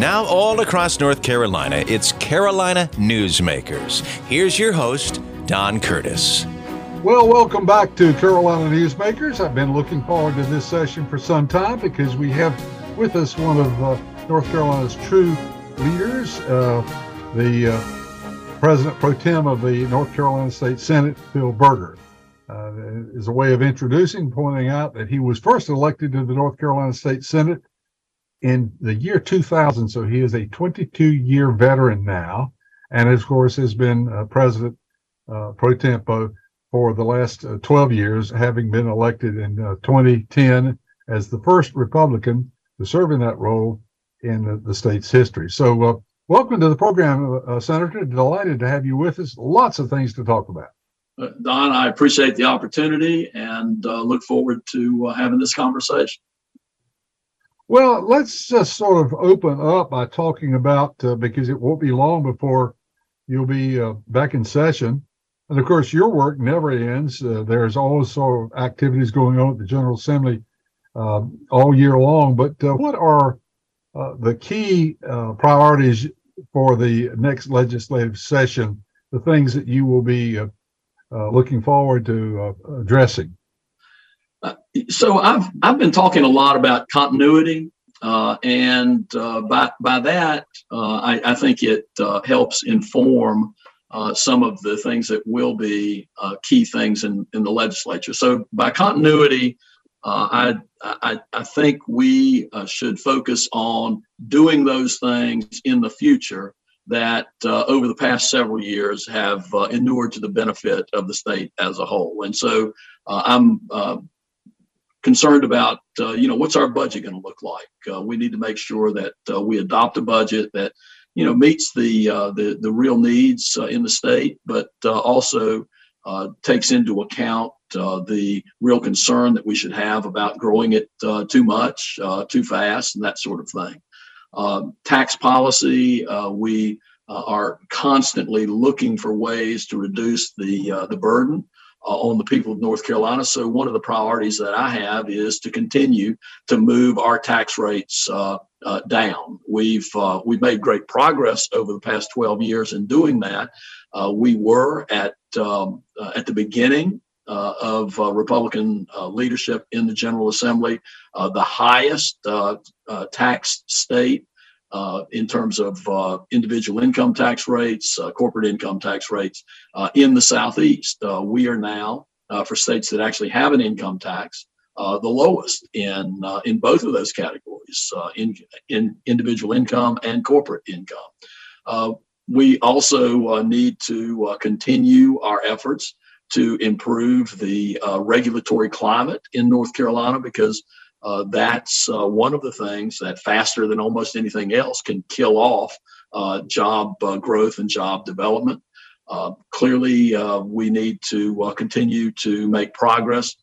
Now, all across North Carolina, it's Carolina Newsmakers. Here's your host, Don Curtis. Well, welcome back to Carolina Newsmakers. I've been looking forward to this session for some time because we have with us one of uh, North Carolina's true leaders, uh, the uh, President Pro Tem of the North Carolina State Senate, Phil Berger. Uh, is a way of introducing, pointing out that he was first elected to the North Carolina State Senate in the year 2000. So he is a 22 year veteran now. And of course, has been uh, president uh, pro tempore for the last uh, 12 years, having been elected in uh, 2010 as the first Republican to serve in that role in the, the state's history. So, uh, welcome to the program, uh, Senator. Delighted to have you with us. Lots of things to talk about. Don, I appreciate the opportunity and look forward to having this conversation. Well, let's just sort of open up by talking about uh, because it won't be long before you'll be uh, back in session. And of course, your work never ends. Uh, there's of activities going on at the General Assembly um, all year long. But uh, what are uh, the key uh, priorities for the next legislative session? The things that you will be looking forward to addressing? So I've I've been talking a lot about continuity, uh, and uh, by by that uh, I, I, think it uh, helps inform uh, some of the things that will be key things in, in the legislature. So by continuity, I, I, I think we should focus on doing those things in the future that uh, over the past several years have uh, inured to the benefit of the state as a whole. And so uh, I'm concerned about uh, you know what's our budget going to look like? Uh, we need to make sure that uh, we adopt a budget that you know meets the uh, the, the real needs uh, in the state but uh, also takes into account the real concern that we should have about growing it too much too fast and that sort of thing. Um, tax policy we are constantly looking for ways to reduce the the burden uh, on the people of North Carolina. So one of the priorities that I have is to continue to move our tax rates uh, uh, down. We've uh, we've made great progress over the past 12 years in doing that. Uh, we were at um, uh, at the beginning. of Republican leadership in the General Assembly, the highest tax state uh, in terms of uh, individual income tax rates, uh, corporate income tax rates uh, in the Southeast. Uh, we are now, uh, for states that actually have an income tax, the lowest in in both of those categories, in, in individual income and corporate income. we also need to continue our efforts to improve the regulatory climate in North Carolina because uh, that's uh, one of the things that faster than almost anything else can kill off uh, job uh, growth and job development. Uh, clearly, uh, we need to continue to make progress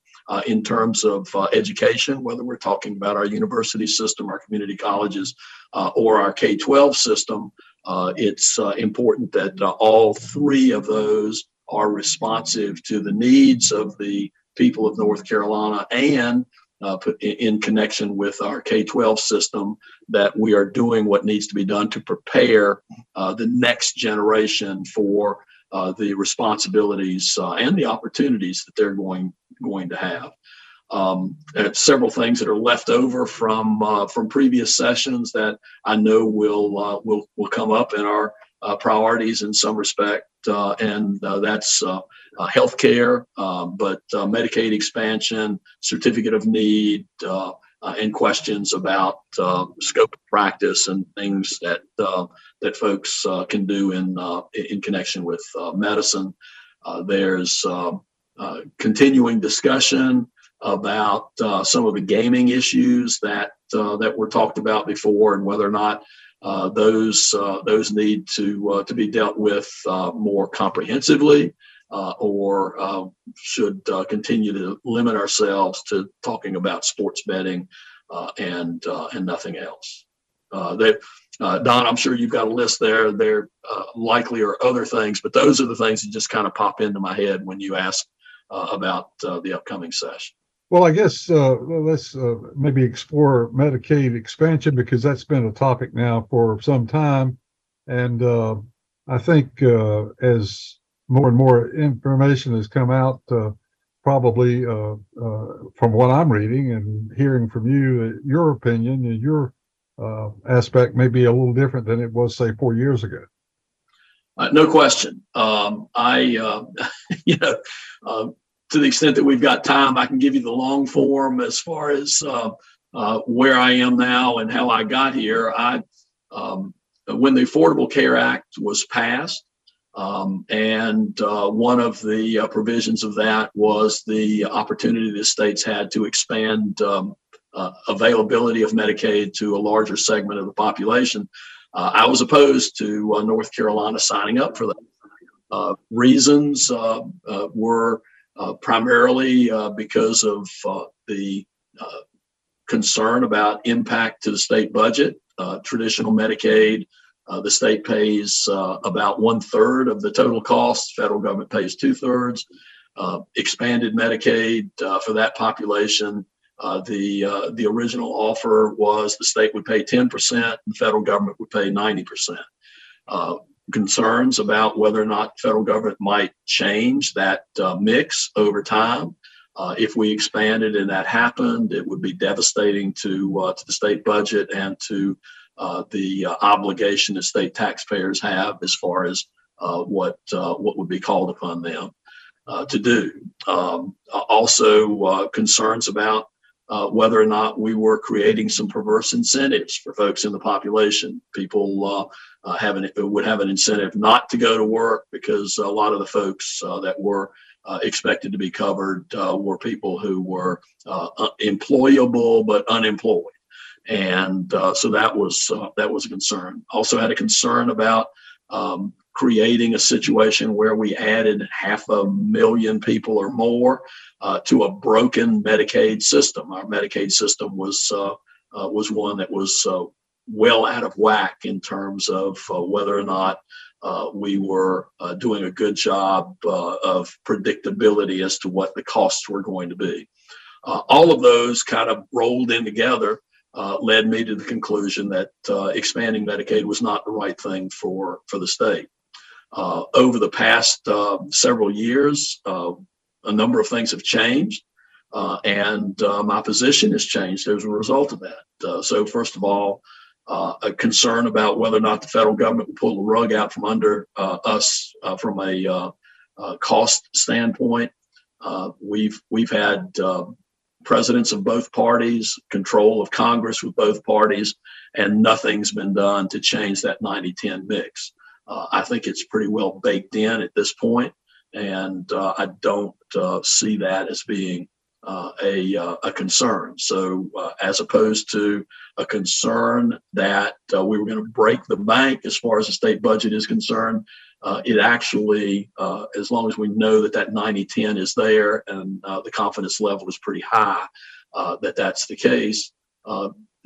in terms of education, whether we're talking about our university system, our community colleges, or our K 12 system. it's important that all three of those are responsive to the needs of the people of North Carolina and uh, in connection with our K 12 system that we are doing what needs to be done to prepare uh, the next generation for uh, the responsibilities uh, and the opportunities that they're going going to have. Um, several things that are left over from uh, from previous sessions that I know will uh, will will come up in our priorities in some respect, and that's uh, healthcare, uh, but uh, Medicaid expansion, certificate of need, uh, uh and questions about uh, scope of practice and things that uh, that folks uh, can do in uh, in connection with medicine. there's continuing discussion about some of the gaming issues that that were talked about before, and whether or not those those need to to be dealt with more comprehensively uh, or uh, should uh, continue to limit ourselves to talking about sports betting uh, and uh, and nothing else. They, Don, I'm sure you've got a list there. There likely are other things, but those are the things that just kind of pop into my head when you ask about the upcoming session. Well, I guess uh, let's uh, maybe explore Medicaid expansion because that's been a topic now for some time. And uh, I think as more and more information has come out, uh, probably uh, from what I'm reading and hearing from you, your opinion and your aspect may be a little different than it was, say, four years ago. no question. Um, I, you know, to the extent that we've got time, I can give you the long form as far as uh, uh, where I am now and how I got here. I, um, when the Affordable Care Act was passed, um, and uh, one of the uh, provisions of that was the opportunity the states had to expand um, uh, availability of Medicaid to a larger segment of the population. Uh, I was opposed to North Carolina signing up for that. reasons were uh, primarily uh, because of uh, the concern about impact to the state budget. traditional Medicaid, the state pays about one third of the total cost. Federal government pays two thirds. expanded Medicaid for that population uh, the uh, the original offer was the state would pay 10%, the federal government would pay 90%. Uh, concerns about whether or not federal government might change that uh, mix over time. Uh, if we expanded and that happened, it would be devastating to uh, to the state budget and to uh, the uh, obligation that state taxpayers have as far as uh, what what would be called upon them to do. Um, also, concerns about uh, whether or not we were creating some perverse incentives for folks in the population. People uh, uh, have an, would have an incentive not to go to work because a lot of the folks uh, that were uh, expected to be covered uh, were people who were employable but unemployed. And so that was that was a concern. Also had a concern about um, creating a situation where we added half a million people or more uh, to a broken Medicaid system. Our Medicaid system was uh, uh, was one that was uh, well out of whack in terms of uh, whether or not uh, we were doing a good job of predictability as to what the costs were going to be. all of those kind of rolled in together led me to the conclusion that expanding Medicaid was not the right thing for for the state. over the past several years, a number of things have changed. Uh, and uh, my position has changed as a result of that. Uh, so, first of all, uh, a concern about whether or not the federal government will pull the rug out from under uh, us uh, from a cost standpoint. we've we've had presidents of both parties, control of Congress with both parties, and nothing's been done to change that 90-10 mix. I think it's pretty well baked in at this point and uh, I don't uh, see that as being uh, a, uh, a concern. So, uh, as opposed to a concern that uh, we were going to break the bank as far as the state budget is concerned, Uh, it actually, uh, as long as we know that that 90 10 is there and uh, the confidence level is pretty high, that that's the case.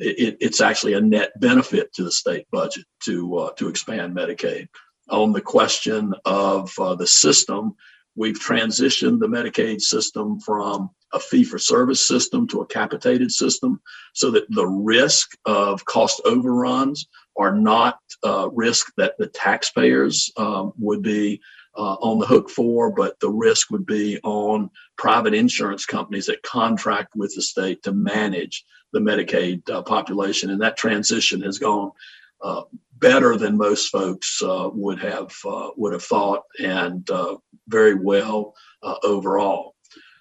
It, it's actually a net benefit to the state budget to to expand Medicaid on the question of uh, the system. We've transitioned the Medicaid system from a fee for service system to a capitated system so that the risk of cost overruns are not uh, risk that the taxpayers um, would be uh, on the hook for, but the risk would be on private insurance companies that contract with the state to manage the Medicaid uh, population. And that transition has gone uh, better than most folks uh, would have uh, would have thought, and very well overall.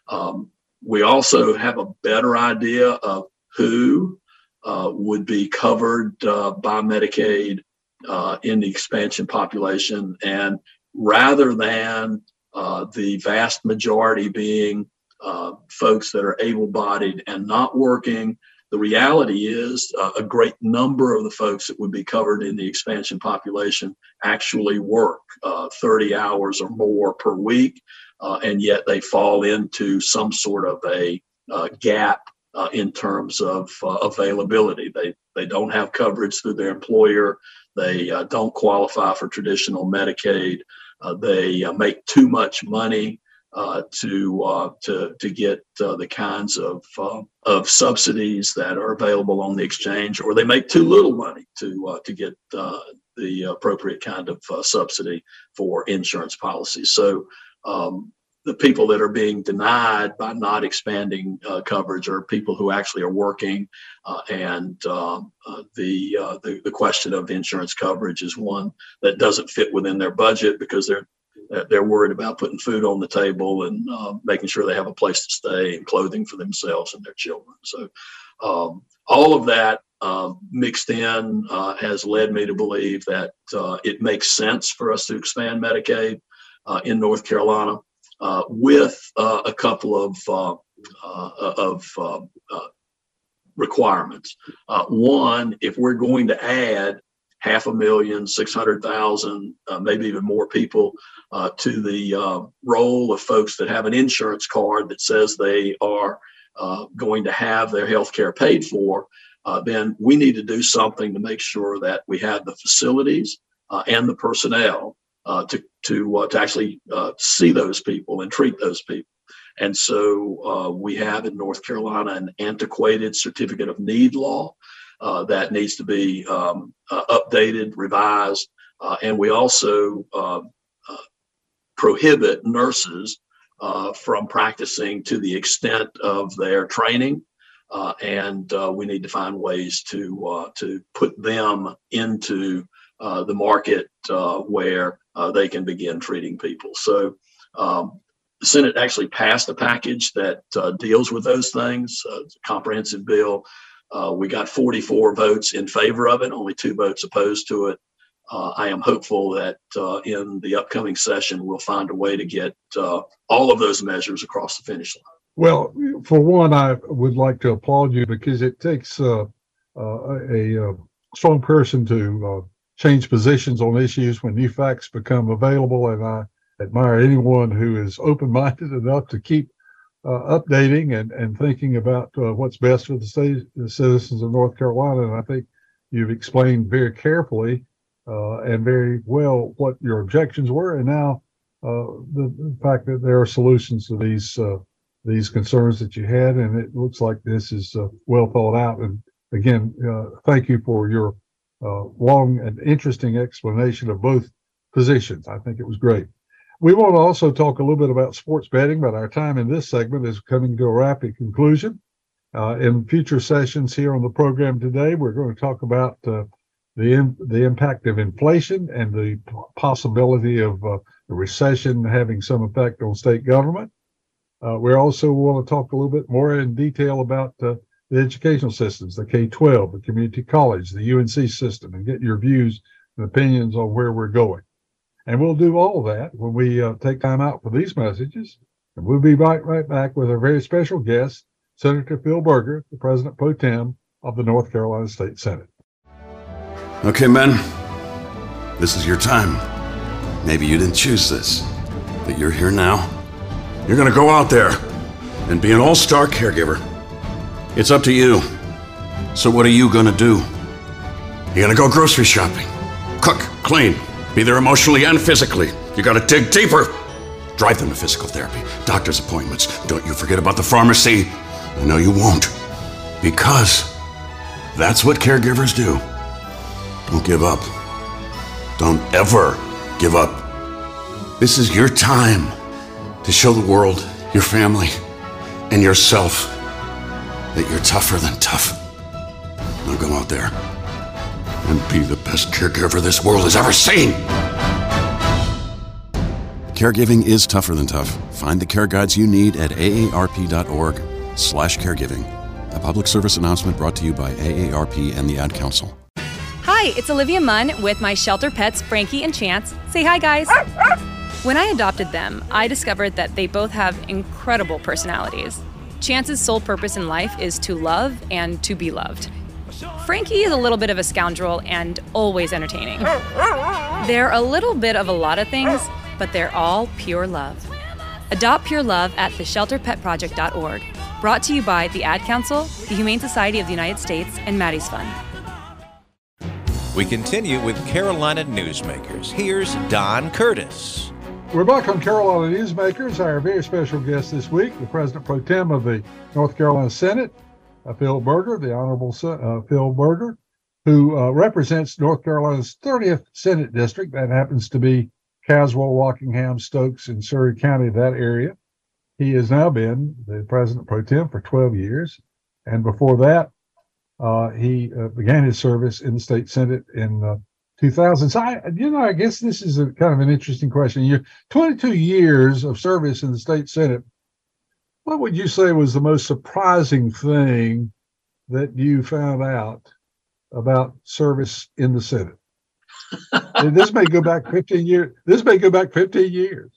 Um, we also have a better idea of who would be covered by Medicaid in the expansion population, and rather than the vast majority being folks that are able-bodied and not working, the reality is, uh, a great number of the folks that would be covered in the expansion population actually work uh, 30 hours or more per week, uh, and yet they fall into some sort of a uh, gap uh, in terms of uh, availability. They they don't have coverage through their employer. They don't qualify for traditional Medicaid. they make too much money uh, to uh, to to get uh, the kinds of uh, of subsidies that are available on the exchange, or they make too little money to uh, to get uh, the appropriate kind of subsidy for insurance policies. So. Um, the people that are being denied by not expanding coverage are people who actually are working, and um, the, the the question of insurance coverage is one that doesn't fit within their budget because they're they're worried about putting food on the table and uh, making sure they have a place to stay and clothing for themselves and their children. So, um, all of that uh, mixed in uh, has led me to believe that uh, it makes sense for us to expand Medicaid uh, in North Carolina uh, with a couple of of requirements. one, if we're going to add half a million, 600,000, uh, maybe even more people uh, to the uh, roll of folks that have an insurance card that says they are uh, going to have their health care paid for, uh, then we need to do something to make sure that we have the facilities uh, and the personnel to, to, to actually see those people and treat those people. And so we have in North Carolina an antiquated certificate of need law uh, that needs to be um, uh, updated, revised, uh, and we also um, uh, prohibit nurses uh, from practicing to the extent of their training. and we need to find ways to to put them into the market where they can begin treating people. So um, the Senate actually passed a package that uh, deals with those things, uh, a comprehensive bill. Uh, we got 44 votes in favor of it, only two votes opposed to it. Uh, I am hopeful that uh, in the upcoming session, we'll find a way to get uh, all of those measures across the finish line. Well, for one, I would like to applaud you because it takes uh, uh, a, a, strong person to change positions on issues when new facts become available. And I admire anyone who is open minded enough to keep uh, updating and, and thinking about uh, what's best for the, state, the citizens of North Carolina. And I think you've explained very carefully uh, and very well what your objections were, and now uh, the, the, fact that there are solutions to these uh, these concerns that you had, and it looks like this is uh, well thought out. And again, thank you for your long and interesting explanation of both positions. I think it was great. We want to also talk a little bit about sports betting, but our time in this segment is coming to a rapid conclusion. Uh, in future sessions here on the program today, we're going to talk about uh, the in, the impact of inflation and the possibility of uh, recession having some effect on state government. Uh, we also want to talk a little bit more in detail about uh, the educational systems, the K-12, the community college, the UNC system, and get your views and opinions on where we're going. And we'll do all that when we uh, take time out for these messages. And we'll be right, right back with our very special guest, Senator Phil Berger, the President Pro Tem of the North Carolina State Senate. Okay, men, this is your time. Maybe you didn't choose this, but you're here now. You're going to go out there and be an all star caregiver. It's up to you. So, what are you to do? You're to go grocery shopping, cook, clean be there emotionally and physically. You gotta dig deeper. Drive them to physical therapy, doctor's appointments. Don't you forget about the pharmacy. I know you won't. Because that's what caregivers do. Don't give up. Don't ever give up. This is your time to show the world, your family, and yourself that you're tougher than tough. Now go out there and be the best caregiver this world has ever seen. Caregiving is tougher than tough. Find the care guides you need at aarp.org slash caregiving. A public service announcement brought to you by AARP and the Ad Council. Hi, it's Olivia Munn with my shelter pets, Frankie and Chance. Say hi, guys. Ah, ah. When I adopted them, I discovered that they both have incredible personalities. Chance's sole purpose in life is to love and to be loved. Frankie is a little bit of a scoundrel and always entertaining. They're a little bit of a lot of things, but they're all pure love. Adopt Pure Love at theshelterpetproject.org. Brought to you by the Ad Council, the Humane Society of the United States, and Maddie's Fund. We continue with Carolina Newsmakers. Here's Don Curtis. We're back on Carolina Newsmakers. Our very special guest this week, the President Pro Tem of the North Carolina Senate, uh, Phil Berger, the Honorable uh, Phil Berger, who uh, represents North Carolina's 30th Senate District. That happens to be Caswell, Rockingham, Stokes, and Surry County, that area. He has now been the President Pro Tem for 12 years. And before that, uh, he uh, began his service in the state Senate in uh, 2000. So, I, you know, I guess this is a kind of an interesting question. You 22 years of service in the state senate. What would you say was the most surprising thing that you found out about service in the Senate? this may go back 15 years. This may go back 15 years.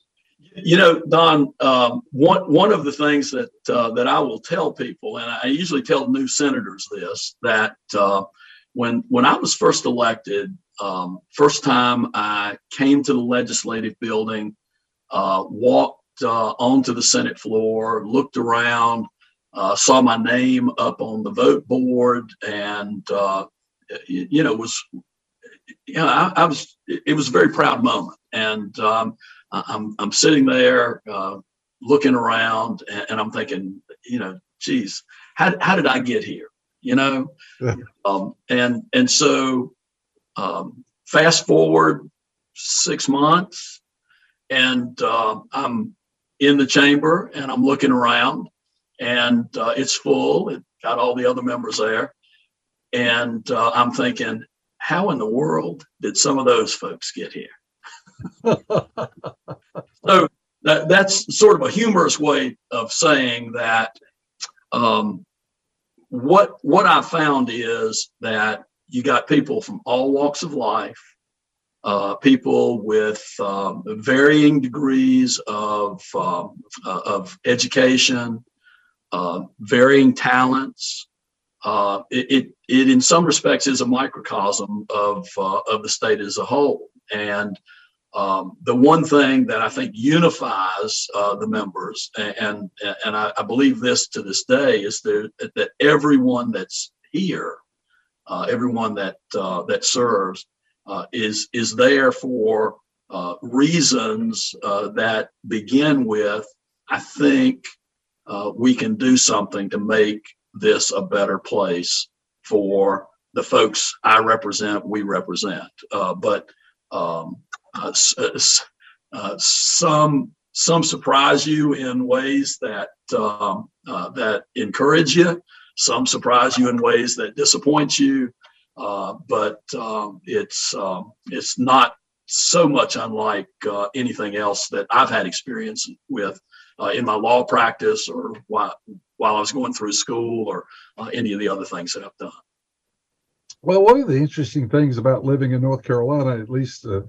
You know, Don, um, one one of the things that uh, that I will tell people, and I usually tell new senators this, that uh, when when I was first elected, um, first time I came to the legislative building, uh, walked uh, onto the Senate floor, looked around, uh, saw my name up on the vote board, and uh, you, know was you know I, I, was it was a very proud moment, and um, I'm I'm sitting there uh, looking around, and, and, I'm thinking, you know, geez, how how did I get here? You know, um, and and so um, fast forward six months, and uh, I'm in the chamber and I'm looking around, and uh, it's full. It got all the other members there, and uh, I'm thinking, how in the world did some of those folks get here? so that, that's sort of a humorous way of saying that. Um, what what I found is that you got people from all walks of life, uh, people with um, varying degrees of um, uh, of education, uh, varying talents. Uh, it, it, it, in some respects, is a microcosm of uh, of the state as a whole. And um, the one thing that I think unifies uh, the members, and and, I, I, believe this to this day, is that, that everyone that's here everyone that uh, that serves uh, is is there for uh, reasons uh, that begin with I think uh, we can do something to make this a better place for the folks I represent, we represent. but um, some some surprise you in ways that um, that encourage you some surprise you in ways that disappoint you, uh, but um, it's um, it's not so much unlike uh, anything else that I've had experience with uh, in my law practice or while, while I was going through school or uh, any of the other things that I've done. Well, one of the interesting things about living in North Carolina, at least uh,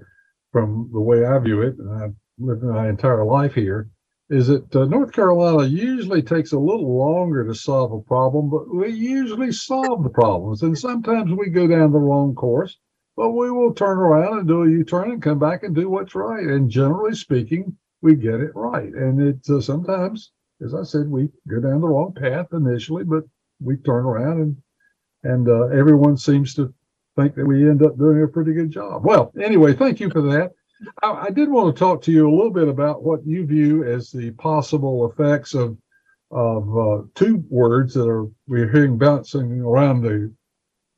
from the way I view it, and I've lived my entire life here, is that uh, North Carolina usually takes a little longer to solve a problem, but we usually solve the problems. And sometimes we go down the wrong course, but we will turn around and do a U turn and come back and do what's right. And generally speaking, we get it right. And it uh, sometimes, as I said, we go down the wrong path initially, but we turn around and and uh, everyone seems to think that we end up doing a pretty good job. Well, anyway, thank you for that. I, I, did want to talk to you a little bit about what you view as the possible effects of of uh, two words that are we're hearing bouncing around the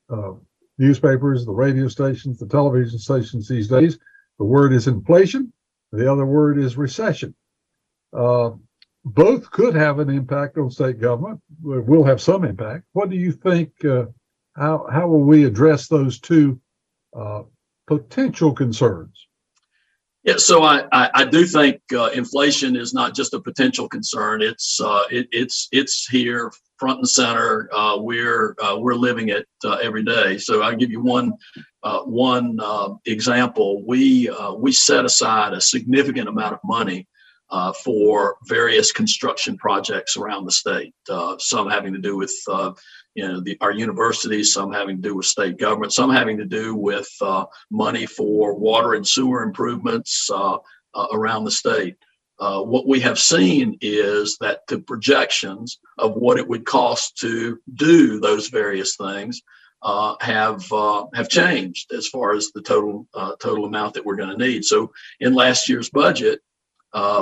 uh, newspapers, the radio stations, the television stations these days. The word is inflation. The other word is recession. Uh, both could have an impact on state government. Will have some impact. What do you think? Uh, how how will we address those two uh, potential concerns? Yeah, so I, I, I do think uh, inflation is not just a potential concern. It's uh, it, it's it's here front and center. Uh, we're uh, we're living it uh, every day. So I'll give you one uh, one example. We we set aside a significant amount of money for various construction projects around the state. some having to do with you know, the, our universities, some having to do with state government, some having to do with uh, money for water and sewer improvements uh, uh, around the state. Uh, what we have seen is that the projections of what it would cost to do those various things uh, have uh, have changed as far as the total total amount that we're going to need. So in last year's budget,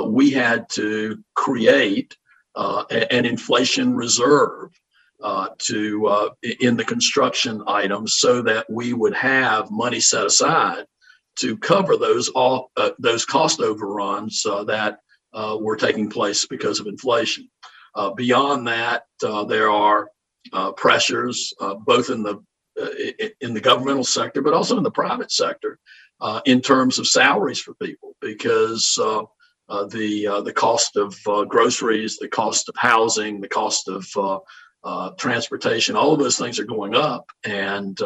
we had to create an inflation reserve uh, to uh, in the construction items so that we would have money set aside to cover those all uh, those cost overruns that were taking place because of inflation. beyond that, there are pressures both in the in the governmental sector, but also in the private sector, uh, in terms of salaries for people, because uh, uh, the the cost of groceries, the cost of housing, the cost of transportation, all of those things are going up, and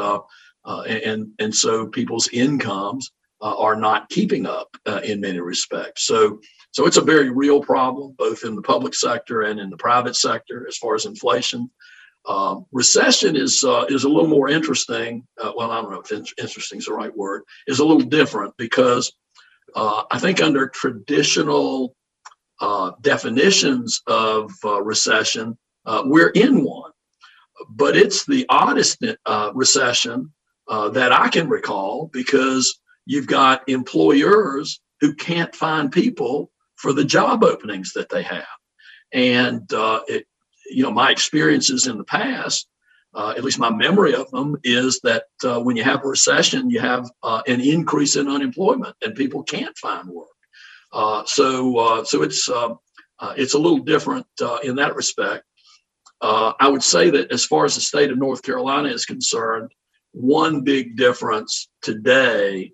and and so people's incomes are not keeping up in many respects. So. So it's a very real problem, both in the public sector and in the private sector, as far as inflation. Um, recession is uh, is a little more interesting. Uh, well, I don't know if interesting is the right word. Is a little different because uh, I think under traditional uh, definitions of uh, recession, uh, we're in one, but it's the oddest recession that I can recall because you've got employers who can't find people for the job openings that they have, and it, you know, my experiences in the past, uh, at least my memory of them, is that uh, when you have a recession, you have uh, an increase in unemployment and people can't find work. Uh, so, uh, so it's uh, it's a little different in that respect. I would say that as far as the state of North Carolina is concerned, one big difference today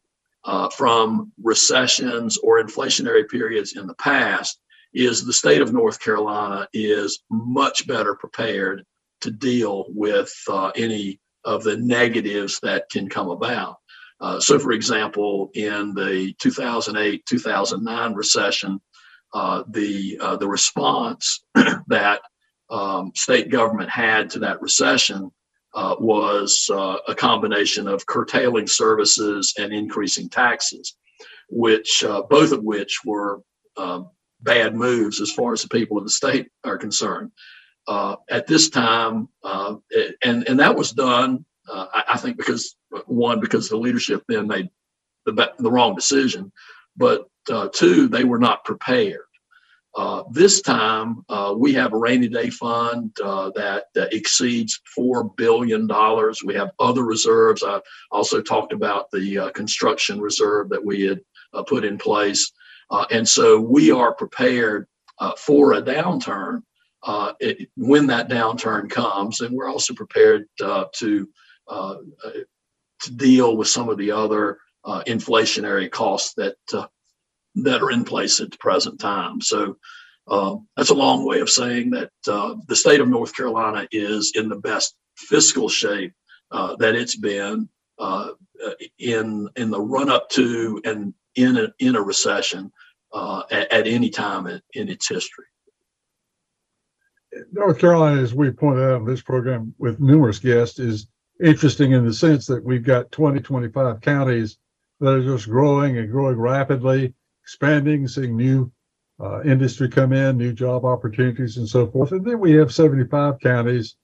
from recessions or inflationary periods in the past is the state of North Carolina is much better prepared to deal with uh, any of the negatives that can come about. Uh, so, for example, in the 2008 2009 recession, uh, the uh, the response that um, state government had to that recession uh, was uh, a combination of curtailing services and increasing taxes, which both of which were um, bad moves as far as the people of the state are concerned. Uh, at this time, uh, and and that was done, uh, I, I, think, because one, because the leadership then made the the wrong decision, but uh, two, they were not prepared. Uh, this time, uh, we have a rainy day fund that, that exceeds four billion dollars. We have other reserves. I also talked about the construction reserve that we had put in place. Uh, and so we are prepared uh, for a downturn uh, it, when that downturn comes, and we're also prepared uh, to uh, to deal with some of the other uh, inflationary costs that that are in place at the present time. So. Uh, that's a long way of saying that uh, the state of North Carolina is in the best fiscal shape uh, that it's been in in the run up to and in a, in a recession uh, at, at, any time in, in, its history. North Carolina, as we pointed out in this program with numerous guests, is interesting in the sense that we've got 20, 25 counties that are just growing and growing rapidly, expanding, seeing new uh, industry come in, new job opportunities, and so forth. And then we have 75 counties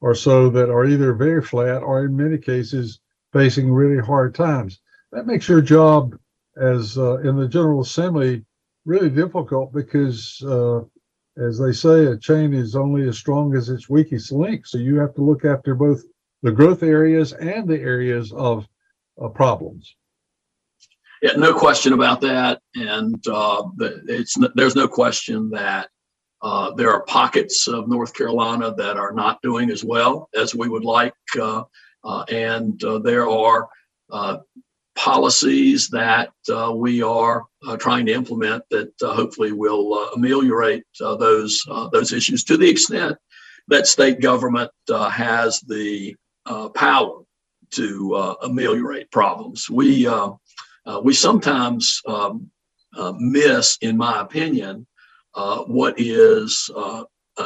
or so that are either very flat or in many cases facing really hard times. That makes your job as uh, in the General Assembly really difficult because, uh, as they say, a chain is only as strong as its weakest link. So you have to look after both the growth areas and the areas of uh, problems. Yeah, no question about that, and uh, it's there's no question that uh, there are pockets of North Carolina that are not doing as well as we would like, uh, uh, and uh, there are policies that uh, we are uh, trying to implement that uh, hopefully will uh, ameliorate uh, those uh, those issues to the extent that state government has the power to ameliorate problems. We we sometimes um, miss, in my opinion, what is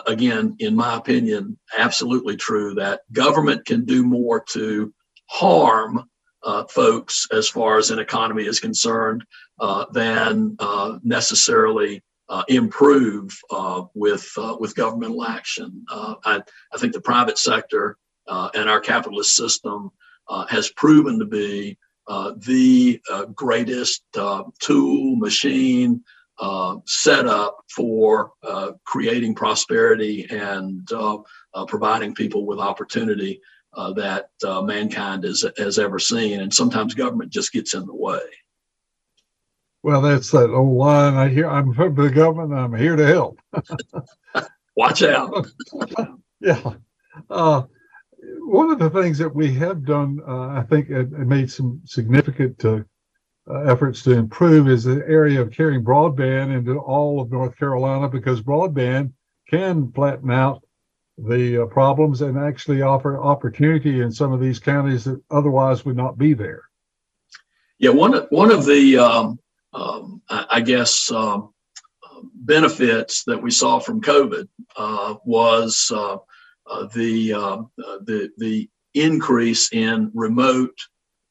again, in my opinion, absolutely true that government can do more to harm uh, folks as far as an economy is concerned uh, than uh, necessarily uh, improve uh, with uh, with governmental action. I, I, think the private sector and our capitalist system has proven to be the greatest tool machine uh, set up for uh, creating prosperity and uh, uh, providing people with opportunity uh, that mankind has, has ever seen. And sometimes government just gets in the way. Well, that's that old line. I hear I'm from the government. I'm here to help. Watch out. yeah. Uh, one of the things that we have done, uh, I think, it made some significant uh, uh, efforts to improve is the area of carrying broadband into all of North Carolina because broadband can flatten out the uh, problems and actually offer opportunity in some of these counties that otherwise would not be there. Yeah, one of one of the um, um, I, guess um, benefits that we saw from COVID uh, was uh, uh, the uh, the the increase in remote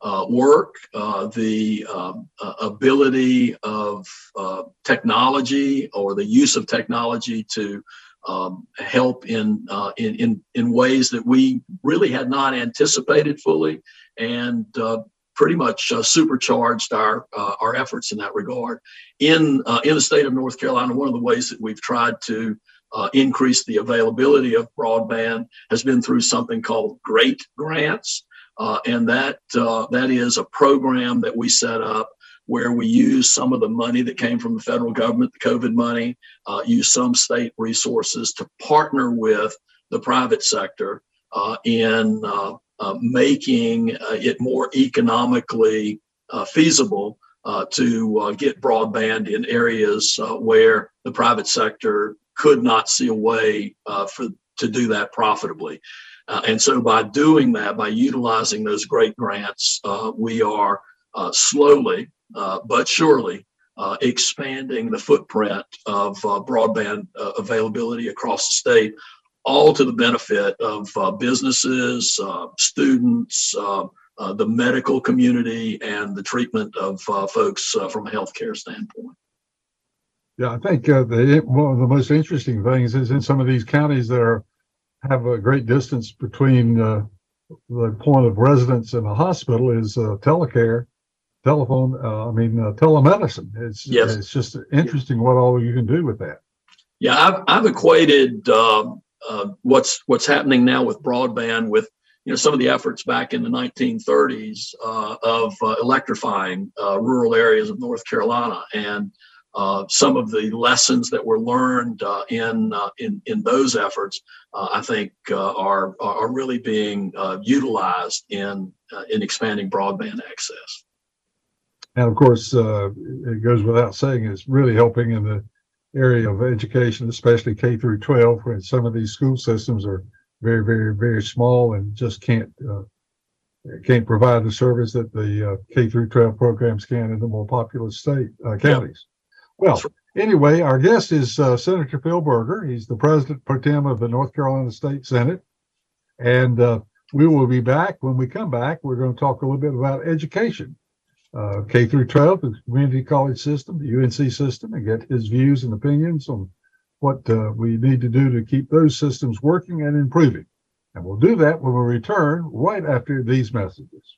uh, work, uh, the um, uh, ability of uh, technology or the use of technology to um, help in, uh, in, in, in ways that we really had not anticipated fully and uh, pretty much supercharged our, our efforts in that regard. In, in the state of North Carolina, one of the ways that we've tried to uh, increase the availability of broadband has been through something called GREAT grants. Uh, and that uh, that is a program that we set up where we use some of the money that came from the federal government, the COVID money, uh, use some state resources to partner with the private sector uh, in uh, uh, making it more economically feasible to get broadband in areas where the private sector could not see a way for to do that profitably. Uh, and so by doing that, by utilizing those great grants, uh, we are uh, slowly uh, but surely uh, expanding the footprint of uh, broadband availability across the state, all to the benefit of businesses, students, the medical community, and the treatment of folks from a healthcare standpoint. Yeah, I think the, one of the most interesting things is in some of these counties that are have a great distance between uh, the point of residence and a hospital is uh, telecare, telephone. Uh, I mean uh, telemedicine. It's yes. it's just interesting what all you can do with that. Yeah, I've I've equated um, uh, what's what's happening now with broadband with you know some of the efforts back in the 1930s uh, of electrifying rural areas of North Carolina and uh, some of the lessons that were learned uh, in, uh, in in those efforts, uh, I think, uh, are are really being uh, utilized in in expanding broadband access. And of course, it goes without saying, it's really helping in the area of education, especially K through 12, when some of these school systems are very, very, very small and just can't can't provide the service that the K through 12 programs can in the more populous state counties. Well, anyway, our guest is uh, Senator Phil Berger. He's the president pro tem of the North Carolina State Senate. And uh, we will be back. When we come back, we're going to talk a little bit about education, uh, K through 12, the community college system, the UNC system, and get his views and opinions on what uh, we need to do to keep those systems working and improving. And we'll do that when we return right after these messages.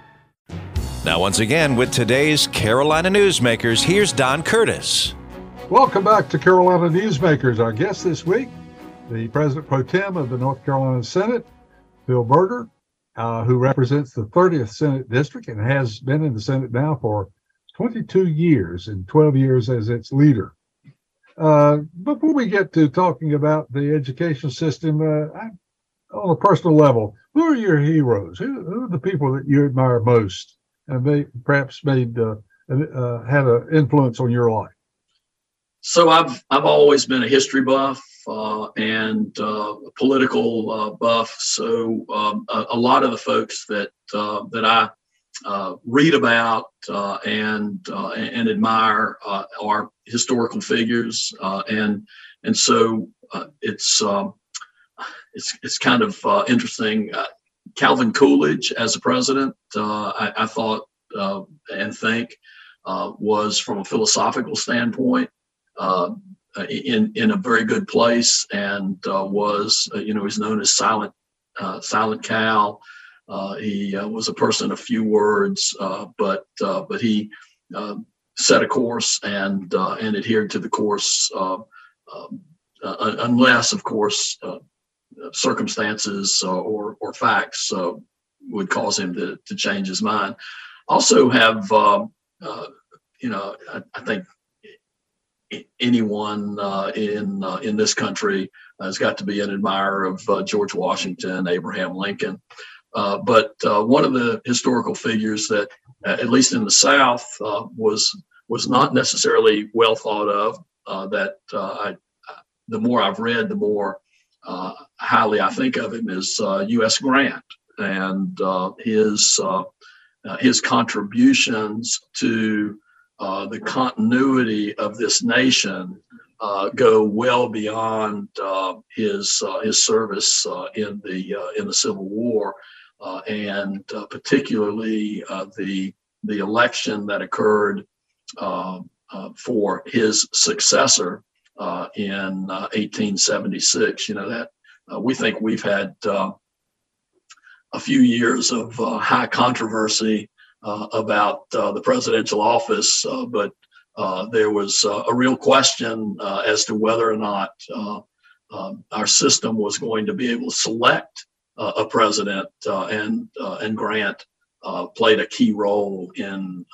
Now, once again, with today's Carolina Newsmakers, here's Don Curtis. Welcome back to Carolina Newsmakers. Our guest this week, the President Pro Tem of the North Carolina Senate, Bill Berger, uh, who represents the 30th Senate District and has been in the Senate now for 22 years and 12 years as its leader. Uh, before we get to talking about the education system, uh, I, on a personal level, who are your heroes? Who, who, are the people that you admire most? And they perhaps made uh, uh, had an influence on your life? So I've I've always been a history buff uh, and uh, a political uh, buff. So um, a, a, lot of the folks that uh, that I read about and and admire are historical figures, and and so it's um, it's it's kind of interesting. Calvin Coolidge as a president, uh, I, I, thought uh, and think uh, was from a philosophical standpoint uh, in in a very good place, and uh, was uh, you know he's known as silent silent Cal. he was a person of few words, but but he set a course and and adhered to the course. Um, unless, of course, circumstances uh, or or facts uh, would cause him to to change his mind. Also, have um, uh, you know, I, I, think anyone uh, in uh, in this country has got to be an admirer of uh, George Washington, Abraham Lincoln. but one of the historical figures that, at least in the South, was was not necessarily well thought of. that I, the more I've read, the more Uh, highly I think of him is U.S. Uh, Grant and uh, his uh, uh, his contributions to the continuity of this nation go well beyond his his service in the in the Civil War, and particularly the the election that occurred uh, uh, for his successor uh, in 1876. Uh, you know that uh, we think we've had uh, a few years of uh, high controversy uh, about the presidential office, but there was a real question as to whether or not um, our system was going to be able to select a president, and and Grant played a key role in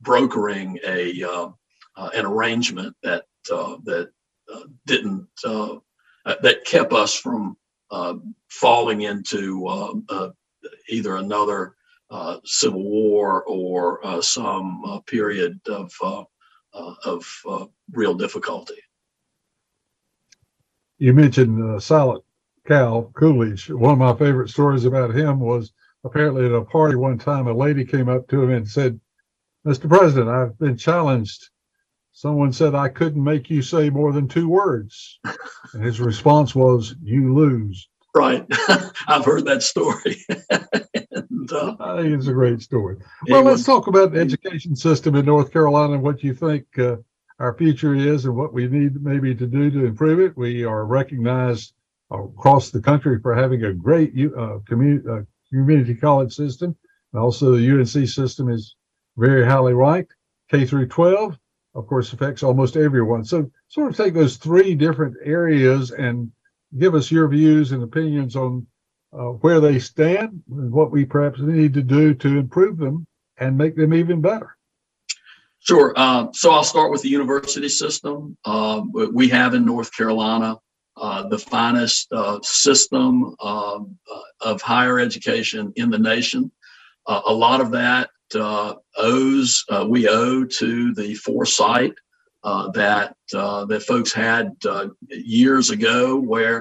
brokering a uh, an arrangement that Uh, that uh, didn't uh, uh, that kept us from uh, falling into um, either another civil war or some period of of real difficulty. You mentioned Silent Cal Coolidge. One of my favorite stories about him was apparently at a party one time, a lady came up to him and said, Mr. President, I've been challenged someone said I couldn't make you say more than two words. And his response was, You lose. Right. I've heard that story. and, uh, I think it's a great story. Well, let's talk about the education system in North Carolina and what you think uh, our future is and what we need maybe to do to improve it. We are recognized across the country for having a great uh, community, uh, community college system. And Also, the UNC system is very highly ranked, K through 12 of course, affects almost everyone. So, sort of take those three different areas and give us your views and opinions on uh, where they stand and what we perhaps need to do to improve them and make them even better. Sure. Uh, so I'll start with the university system. Uh, we have in North Carolina uh, the finest uh, system um, uh, of higher education in the nation. a lot of that uh, owes uh, we owe to the foresight uh, that uh, that folks had uh, years ago, where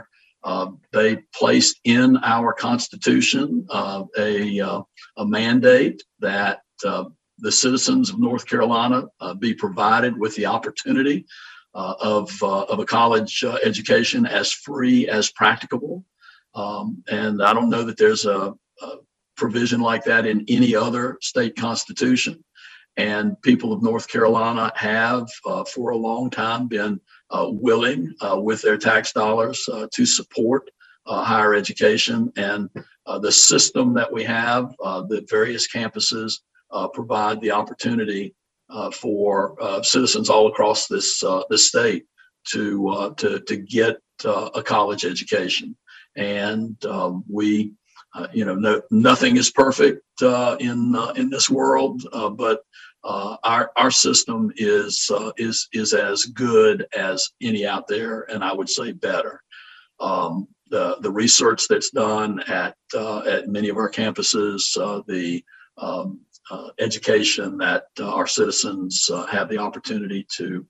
Uh, they placed in our Constitution a, a mandate that the citizens of North Carolina be provided with the opportunity of, of a college education as free as practicable. Um, and I don't know that there's a, a, provision like that in any other state constitution. And people of North Carolina have, uh, for a long time, been uh, willing uh, with their tax dollars uh, to support uh, higher education and uh, the system that we have, the various campuses provide the opportunity for citizens all across this this state to to to get a college education. And um, we uh, you know, no, nothing is perfect uh, in uh, in this world, but uh, our our system is uh, is is as good as any out there, and I would say better. Um, the the research that's done at uh, at many of our campuses, uh, the um, uh, education that uh, our citizens have the opportunity to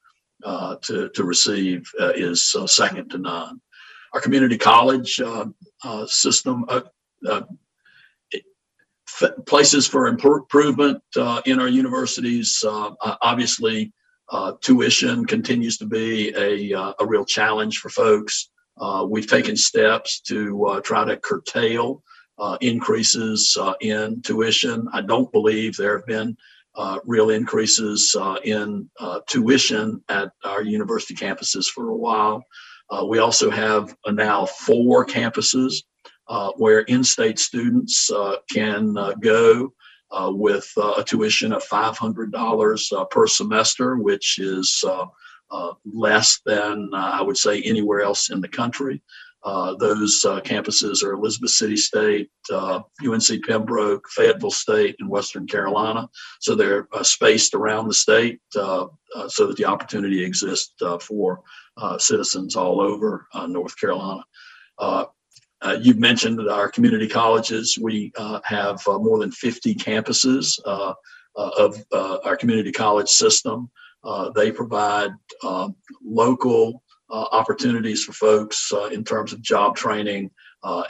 to to receive is second to none. Our community college system places for improvement uh, in our universities. Uh, obviously, uh, tuition continues to be a, uh, a real challenge for folks. Uh, we've taken steps to uh, try to curtail increases in tuition. I don't believe there have been real increases in tuition at our university campuses for a while. we also have now four campuses uh, Uh, where in-state students uh, can uh, go uh, with uh, a tuition of $500 uh, per semester, which is uh, less than I would say anywhere else in the country. those campuses are Elizabeth City State, UNC Pembroke, Fayetteville State, and Western Carolina. So they're spaced around the state so that the opportunity exists for citizens all over North Carolina. Uh, you've mentioned our community colleges. We uh, have uh, more than 50 campuses uh, uh, of uh, our community college system. they provide um, local opportunities for folks in terms of job training,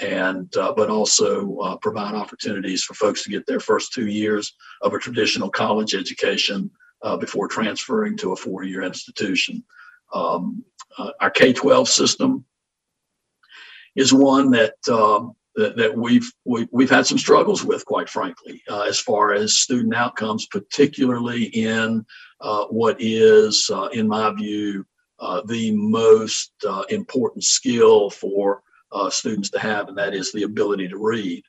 and but also provide opportunities for folks to get their first two years of a traditional college education before transferring to a four-year institution. Um, our K-12 system is one that um, that, that, we've we, have we have had some struggles with, quite frankly, uh, as far as student outcomes, particularly in uh, what is, uh, in my view, uh, the most uh, important skill for uh, students to have, and that is the ability to read.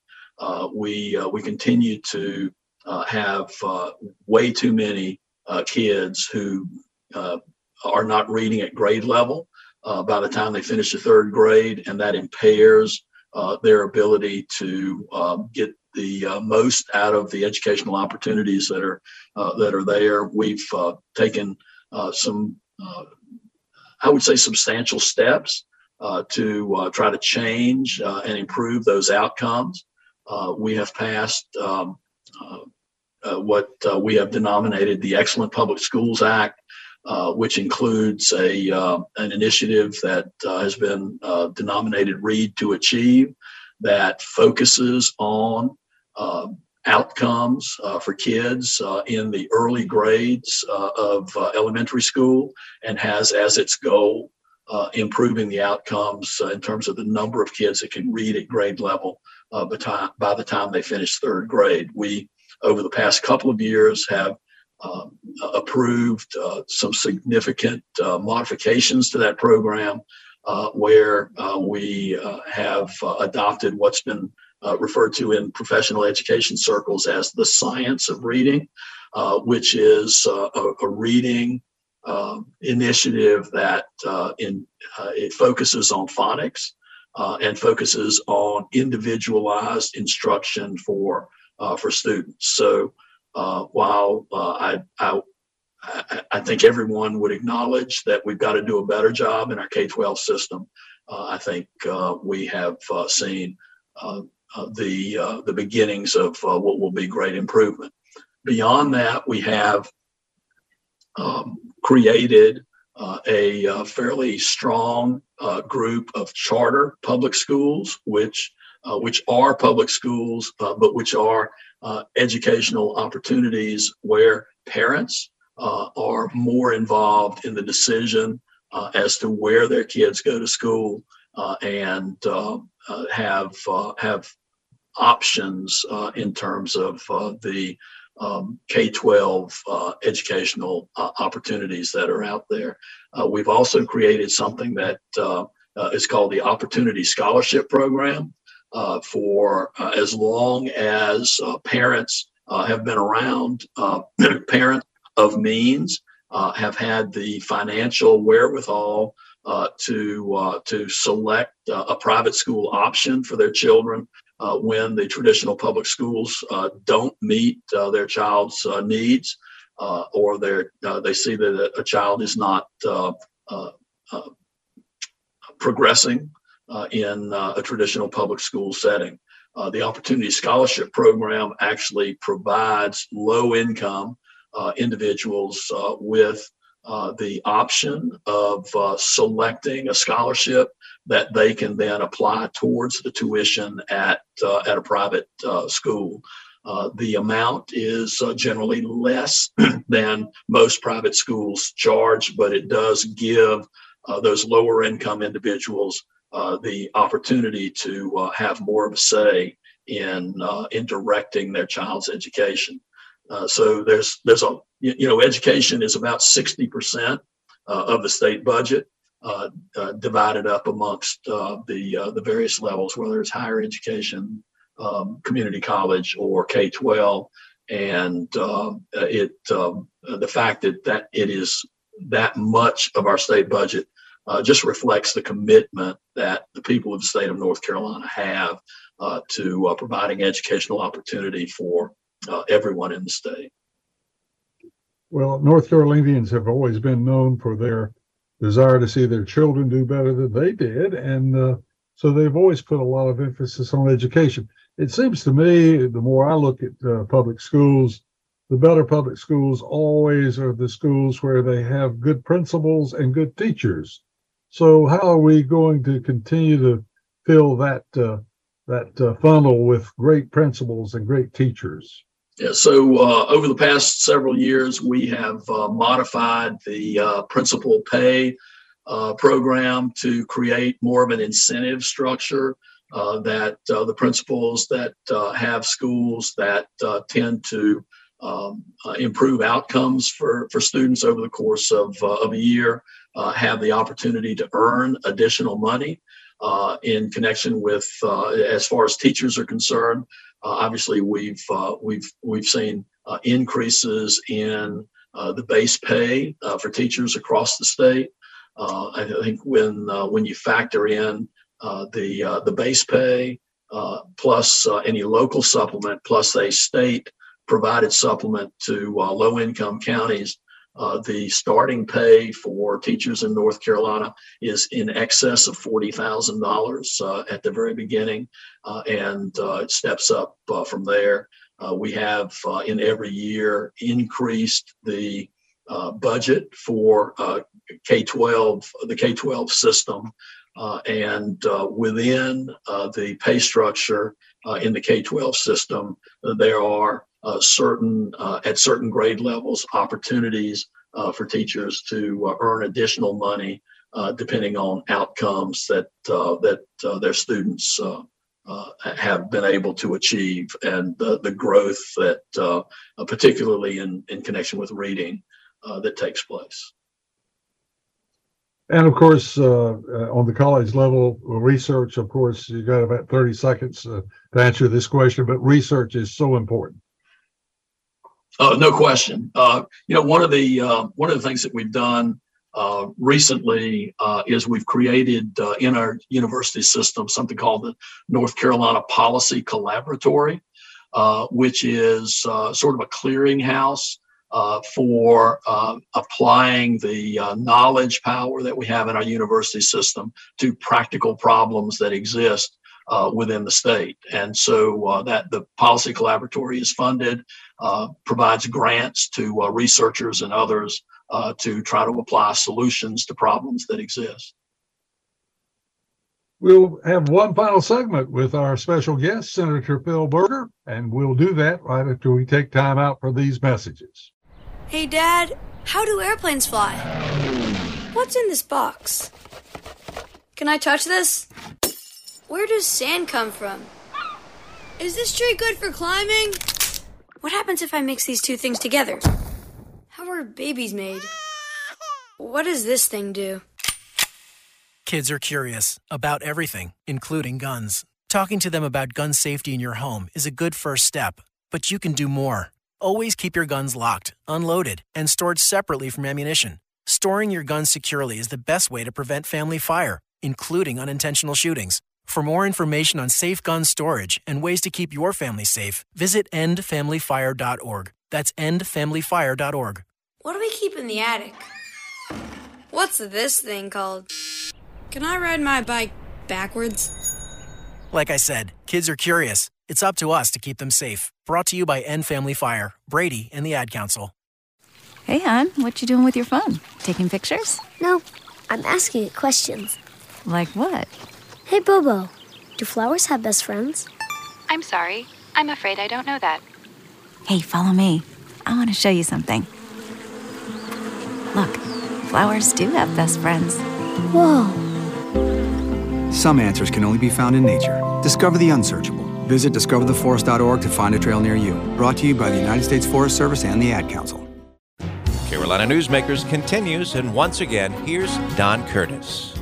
we we continue to have way too many kids who are not reading at grade level uh, by the time they finish the third grade, and that impairs uh, their ability to um, get the uh, most out of the educational opportunities that are uh, that are there. We've uh, taken uh, some, I would say, substantial steps to try to change and improve those outcomes. we have passed. Um, what we have denominated the Excellent Public Schools Act, uh, which includes a uh, an initiative that uh, has been uh, denominated Read to Achieve, that focuses on uh, outcomes for kids in the early grades of elementary school, and has as its goal improving the outcomes in terms of the number of kids that can read at grade level by, by the time they finish third grade. We over the past couple of years have um, approved uh, some significant uh, modifications to that program uh, where uh, we uh, have uh, adopted what's been referred to in professional education circles as the science of reading, which is a, a, reading um, initiative that in, it focuses on phonics and focuses on individualized instruction for for students. So uh, while uh, I, I, I, think everyone would acknowledge that we've got to do a better job in our K 12 system, uh, I think uh, we have uh, seen uh, the, the beginnings of what will be great improvement. Beyond that, we have um, created uh, a uh, fairly strong uh, group of charter public schools, which uh, which are public schools, uh, but which are uh, educational opportunities where parents are more involved in the decision as to where their kids go to school and have have options in terms of the um, K 12 uh, educational uh, opportunities that are out there. Uh, we've also created something that uh, uh, is called the Opportunity Scholarship Program uh, for as long as parents have been around, parents of means have had the financial wherewithal to to select a private school option for their children uh, when the traditional public schools uh, don't meet uh, their child's uh, needs uh, or uh, they see that a, child is not progressing in a traditional public school setting. the Opportunity Scholarship Program actually provides low income individuals with uh, the option of uh, selecting a scholarship that they can then apply towards the tuition at uh, at a private uh, school. Uh, the amount is uh, generally less than most private schools charge, but it does give those lower income individuals the opportunity to have more of a say in in directing their child's education. Uh, so there's there's a you know education is about 60% uh, of the state budget uh, uh divided up amongst uh, the the various levels whether it's higher education um, community college or K-12 and um, it um, the fact that that it is that much of our state budget just reflects the commitment that the people of the state of North Carolina have to providing educational opportunity for uh, everyone in the state. Well, North Carolinians have always been known for their desire to see their children do better than they did, and uh, so they've always put a lot of emphasis on education. It seems to me, the more I look at uh, public schools, the better public schools always are the schools where they have good principals and good teachers. So, how are we going to continue to fill that uh, that uh, funnel with great principals and great teachers? Yeah, so uh, over the past several years, we have uh, modified the uh, principal pay uh, program to create more of an incentive structure that the principals that have schools that tend to um, improve outcomes for, for students over the course of, of a year Uh, have the opportunity to earn additional money. Uh, in connection with, uh, as far as teachers are concerned, uh, obviously, we've uh, we've we've seen uh, increases in the base pay for teachers across the state. I think when when you factor in the the base pay plus any local supplement plus a state provided supplement to low income counties, uh, the starting pay for teachers in North Carolina is in excess of $40,000 uh, at the very beginning, uh, and uh, it steps up uh, from there. we have in every year increased the budget for K 12, the K 12 system. and within the pay structure in the K 12 system, there are certain uh, at certain grade levels opportunities uh, for teachers to uh, earn additional money uh, depending on outcomes that uh, that their students have been able to achieve and the, the growth that particularly in, in connection with reading that takes place. And of course, uh, on the college level, research, of course, you've got about 30 seconds uh, to answer this question, but research is so important. Uh, no question. Uh, you know, one of the uh, one of the things that we've done uh, recently uh, is we've created uh, in our university system something called the North Carolina Policy Collaboratory, which is sort of a clearinghouse for applying the knowledge power that we have in our university system to practical problems that exist uh, within the state. And so uh, that the policy collaboratory is funded, uh, provides grants to uh, researchers and others uh, to try to apply solutions to problems that exist. We'll have one final segment with our special guest, Senator Phil Berger, and we'll do that right after we take time out for these messages. Hey, Dad, how do airplanes fly? What's in this box? Can I touch this? Where does sand come from? Is this tree good for climbing? What happens if I mix these two things together? How are babies made? What does this thing do? Kids are curious about everything, including guns. Talking to them about gun safety in your home is a good first step, but you can do more. Always keep your guns locked, unloaded, and stored separately from ammunition. Storing your guns securely is the best way to prevent family fire, including unintentional shootings. For more information on safe gun storage and ways to keep your family safe, visit endfamilyfire.org. That's endfamilyfire.org. What do we keep in the attic? What's this thing called? Can I ride my bike backwards? Like I said, kids are curious. It's up to us to keep them safe. Brought to you by End Family Fire, Brady, and the Ad Council. Hey, hon, what you doing with your phone? Taking pictures? No, I'm asking it questions. Like what? Hey, Bobo, do flowers have best friends? I'm sorry. I'm afraid I don't know that. Hey, follow me. I want to show you something. Look, flowers do have best friends. Whoa. Some answers can only be found in nature. Discover the unsearchable. Visit discovertheforest.org to find a trail near you. Brought to you by the United States Forest Service and the Ad Council. Carolina Newsmakers continues, and once again, here's Don Curtis.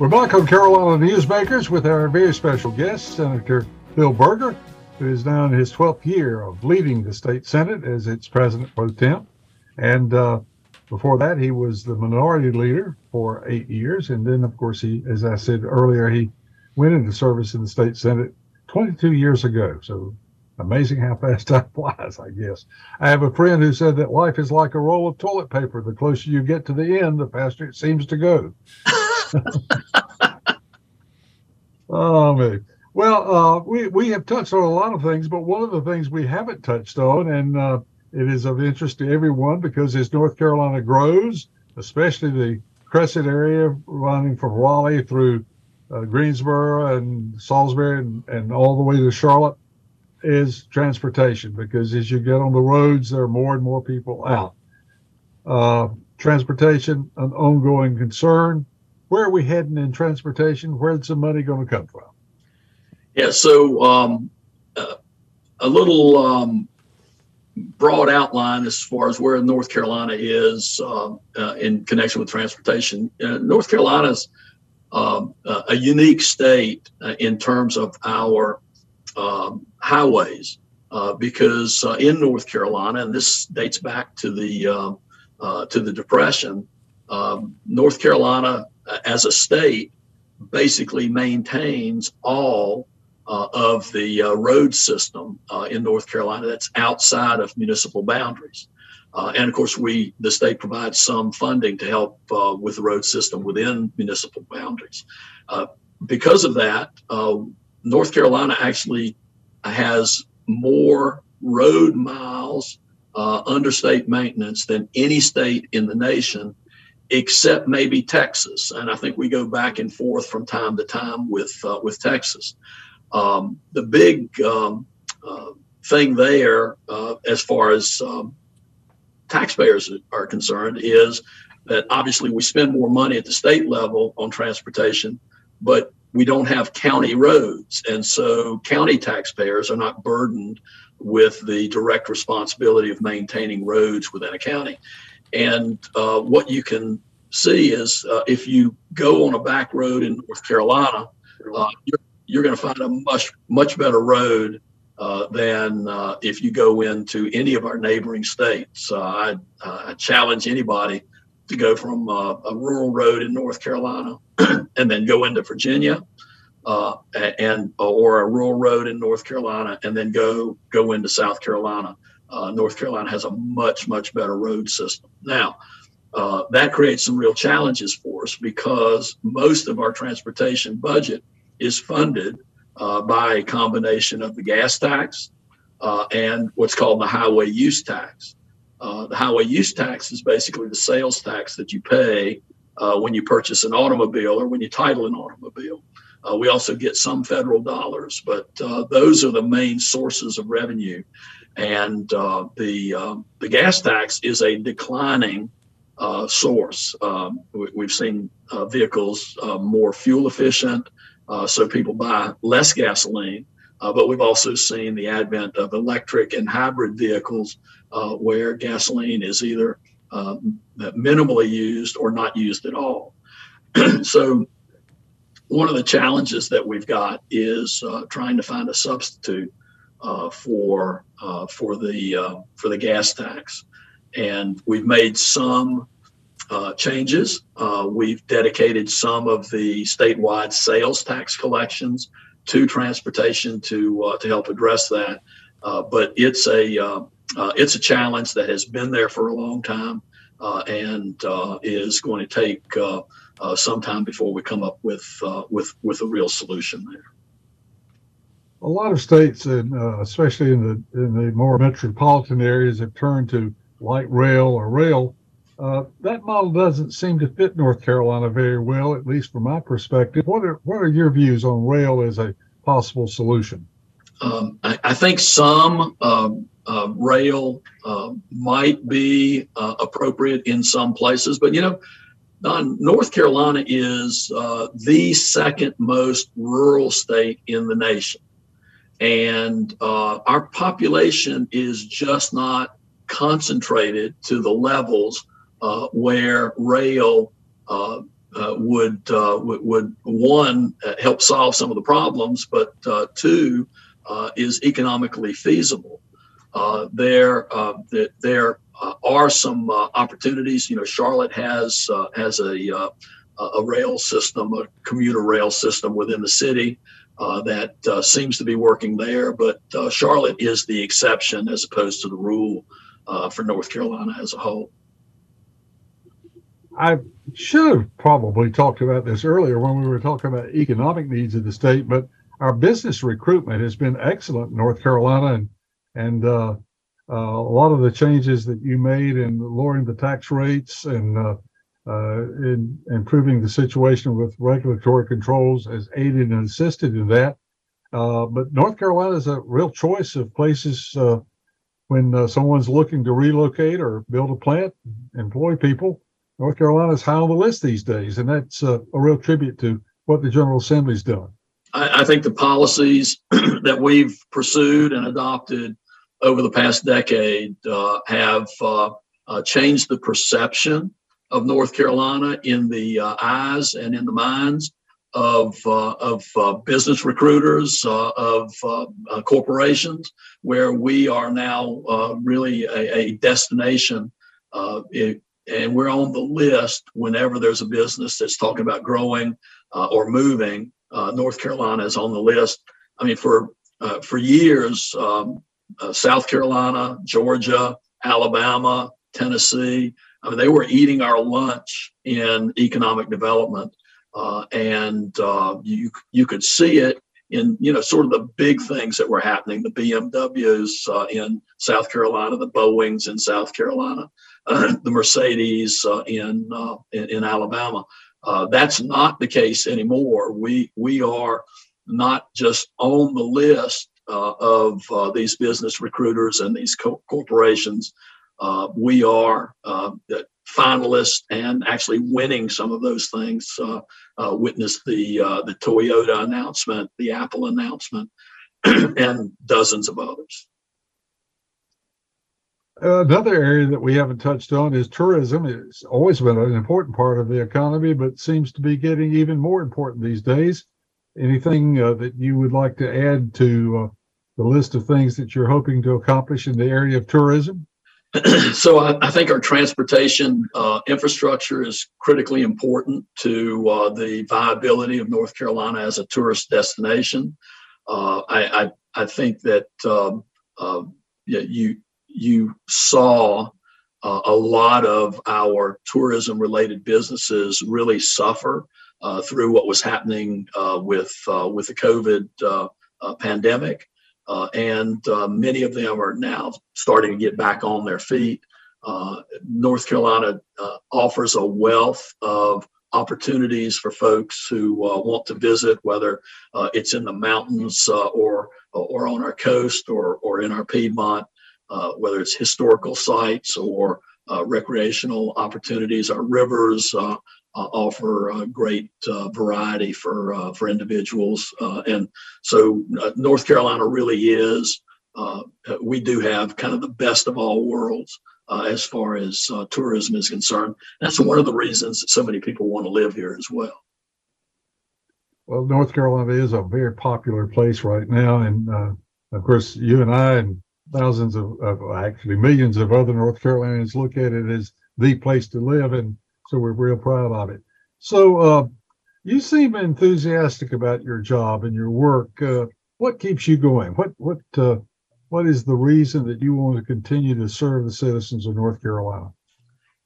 We're back on Carolina Newsmakers with our very special guest, Senator Phil Berger, who is now in his 12th year of leading the state Senate as its president pro tem. And uh, before that, he was the minority leader for eight years. And then, of course, he, as I said earlier, he went into service in the state Senate 22 years ago. So amazing how fast time flies, I guess. I have a friend who said that life is like a roll of toilet paper. The closer you get to the end, the faster it seems to go. oh, man. Well, uh, we, we have touched on a lot of things, but one of the things we haven't touched on, and uh, it is of interest to everyone because as North Carolina grows, especially the Crescent area running from Raleigh through uh, Greensboro and Salisbury and, and all the way to Charlotte, is transportation because as you get on the roads, there are more and more people out. Uh, transportation, an ongoing concern. Where are we heading in transportation? Where's the money going to come from? Yeah, so um, uh, a little um, broad outline as far as where North Carolina is uh, uh, in connection with transportation. Uh, North Carolina is um, a unique state uh, in terms of our um, highways uh, because uh, in North Carolina, and this dates back to the um, to the Depression, North Carolina as a state basically maintains all uh, of the uh, road system uh, in North Carolina that's outside of municipal boundaries. and of course, we the state provides some funding to help with the road system within municipal boundaries. because of that, North Carolina actually has more road miles uh, under state maintenance than any state in the nation, except maybe Texas. And I think we go back and forth from time to time with uh, with Texas. Um, the big um, uh, thing there, uh, as far as um, taxpayers are concerned, is that obviously we spend more money at the state level on transportation, but we don't have county roads. And so county taxpayers are not burdened with the direct responsibility of maintaining roads within a county. And uh, what you can see is uh, if you go on a back road in North Carolina, uh, you're you're going to find a much much better road uh, than uh, if you go into any of our neighboring states. Uh, I, I, challenge anybody to go from uh, a rural road in North Carolina and then go into Virginia, uh, and or a rural road in North Carolina and then go go into South Carolina. Uh, North Carolina has a much much better road system now. that creates some real challenges for us because most of our transportation budget is funded uh, by a combination of the gas tax uh, and what's called the highway use tax. Uh, the highway use tax is basically the sales tax that you pay uh, when you purchase an automobile or when you title an automobile. Uh, we also get some federal dollars, but uh, those are the main sources of revenue. And uh, the um, the gas tax is a declining uh, source. Um, we, have seen vehicles more fuel efficient, so people buy less gasoline. but we've also seen the advent of electric and hybrid vehicles uh, where gasoline is either uh, minimally used or not used at all. so, one of the challenges that we've got is uh, trying to find a substitute uh, for uh, for the uh, for the gas tax, and we've made some changes. we've dedicated some of the statewide sales tax collections to transportation to to help address that. but it's a uh, it's a challenge that has been there for a long time uh, and uh, is going to take uh, uh, some time before we come up with uh, with with a real solution there. A lot of states, and especially in the in the more metropolitan areas, have turned to light rail or rail. that model doesn't seem to fit North Carolina very well, at least from my perspective. What are what are your views on rail as a possible solution? Um, I, I, think some um, uh, rail uh, might be uh, appropriate in some places, but you know, Don, North Carolina is uh, the second most rural state in the nation. And uh, our population is just not concentrated to the levels uh, where rail would, would, would, one, help solve some of the problems, but two, is economically feasible. Uh, there uh, there uh, are some opportunities. You know, Charlotte has has a a rail system, a commuter rail system within the city uh, that uh, seems to be working there. But uh, Charlotte is the exception as opposed to the rule for North Carolina as a whole. I should have probably talked about this earlier when we were talking about economic needs of the state, but our business recruitment has been excellent in North Carolina, and and uh, uh, a lot of the changes that you made in lowering the tax rates and uh, uh, in improving the situation with regulatory controls has aided and assisted in that. Uh, but North Carolina is a real choice of places uh, when someone's looking to relocate or build a plant, employ people. North Carolina is high on the list these days, and that's a real tribute to what the General Assembly's done. I, I think the policies that we've pursued and adopted over the past decade uh, have uh, uh, changed the perception of North Carolina in the uh, eyes and in the minds of uh, of uh, business recruiters, of corporations, where we are now really a, a destination. It, and we're on the list whenever there's a business that's talking about growing or moving. North Carolina is on the list. I mean, for for years, um, uh, South Carolina, Georgia, Alabama, Tennessee. I mean, they were eating our lunch in economic development, uh, and uh, you you could see it in you know sort of the big things that were happening. The BMWs uh, in South Carolina, the Boeing's in South Carolina, the Mercedes uh, in, uh, in, in Alabama. that's not the case anymore. We we are not just on the list uh, of uh, these business recruiters and these co- corporations. Uh, we are uh, finalists and actually winning some of those things. Uh, uh, witness the the Toyota announcement, the Apple announcement, and dozens of others. Another area that we haven't touched on is tourism. It's always been an important part of the economy, but seems to be getting even more important these days. Anything uh, that you would like to add to uh, the list of things that you're hoping to accomplish in the area of tourism? so I, I, think our transportation uh, infrastructure is critically important to uh, the viability of North Carolina as a tourist destination. Uh, I, I, I think that um, uh, you you saw uh, a lot of our tourism related businesses really suffer uh, through what was happening with with the COVID pandemic. Uh, and uh, many of them are now starting to get back on their feet. Uh, North Carolina uh, offers a wealth of opportunities for folks who uh, want to visit, whether uh, it's in the mountains or or on our coast or or in our Piedmont, whether it's historical sites or recreational opportunities. Our rivers offer a great variety for for individuals, and so North Carolina really is. we do have kind of the best of all worlds uh, as far as uh, tourism is concerned. That's one of the reasons that so many people want to live here as well. Well, North Carolina is a very popular place right now, and uh, of course, you and I and thousands of, of, actually millions of other North Carolinians look at it as the place to live, and so we're real proud of it. So, uh, you seem enthusiastic about your job and your work. Uh, what keeps you going? What what uh, what is the reason that you want to continue to serve the citizens of North Carolina?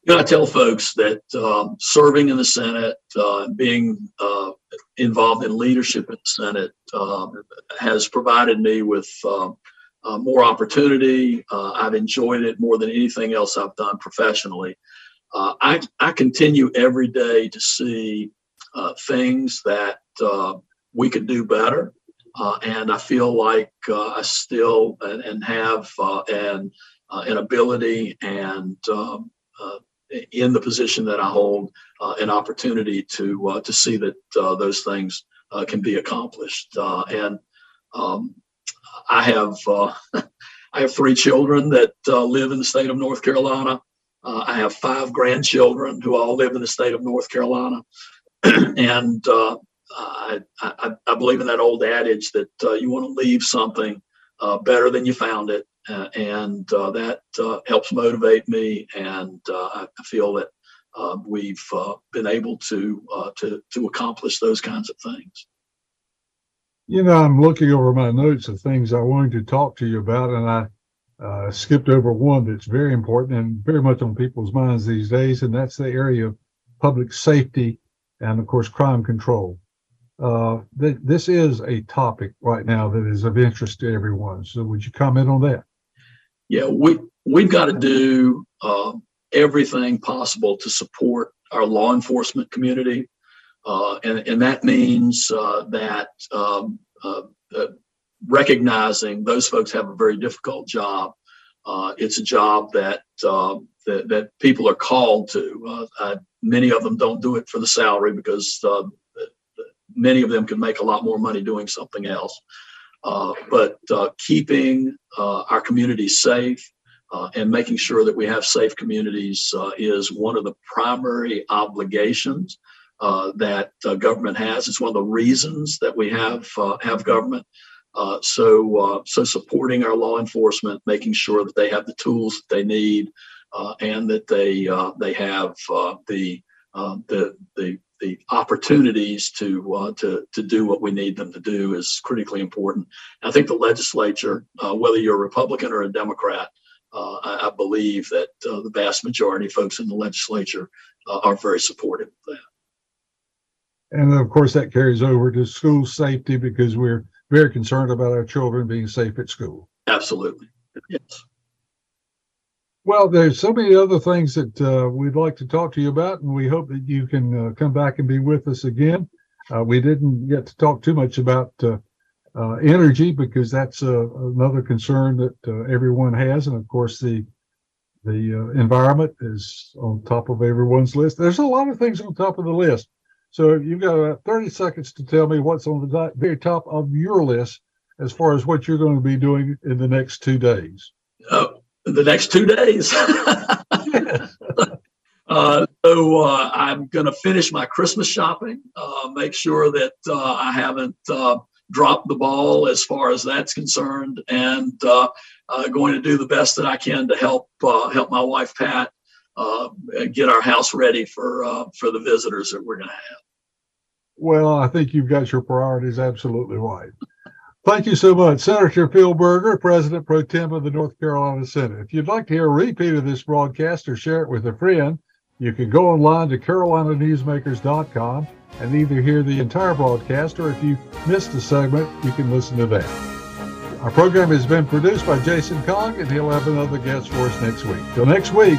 You know, I tell folks that um, serving in the Senate, uh, being uh, involved in leadership in the Senate, um, has provided me with um, uh, more opportunity. Uh, I've enjoyed it more than anything else I've done professionally. Uh, I, I continue every day to see uh, things that we could do better. Uh, and I feel like uh, I still and, and have uh, an uh, an ability and um, uh, in the position that I hold an opportunity to to see that those things can be accomplished. and um, I have I have three children that live in the state of North Carolina. I have five grandchildren who all live in the state of North Carolina, and I, I, I, believe in that old adage that uh, you want to leave something uh, better than you found it, uh, and uh, that uh, helps motivate me. And uh, I feel that we've been able to to to accomplish those kinds of things. You know, I'm looking over my notes of things I wanted to talk to you about, and I skipped over one that's very important and very much on people's minds these days, and that's the area of public safety and, of course, crime control uh, th- this is a topic right now that is of interest to everyone. So, would you comment on that? Yeah, we we've got to do uh, everything possible to support our law enforcement community, uh, and and that means uh, that um, uh, recognizing those folks have a very difficult job. Uh, it's a job that, that, that people are called to. many of them don't do it for the salary because many of them can make a lot more money doing something else. Uh, but uh, keeping uh, our communities safe uh, and making sure that we have safe communities uh, is one of the primary obligations uh, that government has. It's one of the reasons that we have have government. So, so supporting our law enforcement, making sure that they have the tools that they need, and that they they have the the the the opportunities to uh, to to do what we need them to do is critically important. I think the legislature, uh, whether you're a Republican or a Democrat, uh, I, I, believe that uh, the vast majority of folks in the legislature uh, are very supportive of that. And of course, that carries over to school safety because we're very concerned about our children being safe at school. Absolutely, yes. Well, there's so many other things that uh, we'd like to talk to you about, and we hope that you can uh, come back and be with us again. Uh, we didn't get to talk too much about uh, uh, energy because that's uh, another concern that everyone has, and of course the the environment is on top of everyone's list. There's a lot of things on top of the list, so you've got about 30 seconds to tell me what's on the very top of your list as far as what you're going to be doing in the next two days. Oh the next two days. uh, so uh, I'm going to finish my Christmas shopping, uh, make sure that uh, I haven't uh, dropped the ball as far as that's concerned, and uh, going to do the best that I can to help help my wife Pat Uh, get our house ready for uh, for the visitors that we're going to have. Well, I think you've got your priorities absolutely right. Thank you so much, Senator Phil Berger, President Pro Tem of the North Carolina Senate. If you'd like to hear a repeat of this broadcast or share it with a friend, you can go online to carolinanewsmakers.com and either hear the entire broadcast or if you missed a segment, you can listen to that. Our program has been produced by Jason Kong, and he'll have another guest for us next week. Till next week,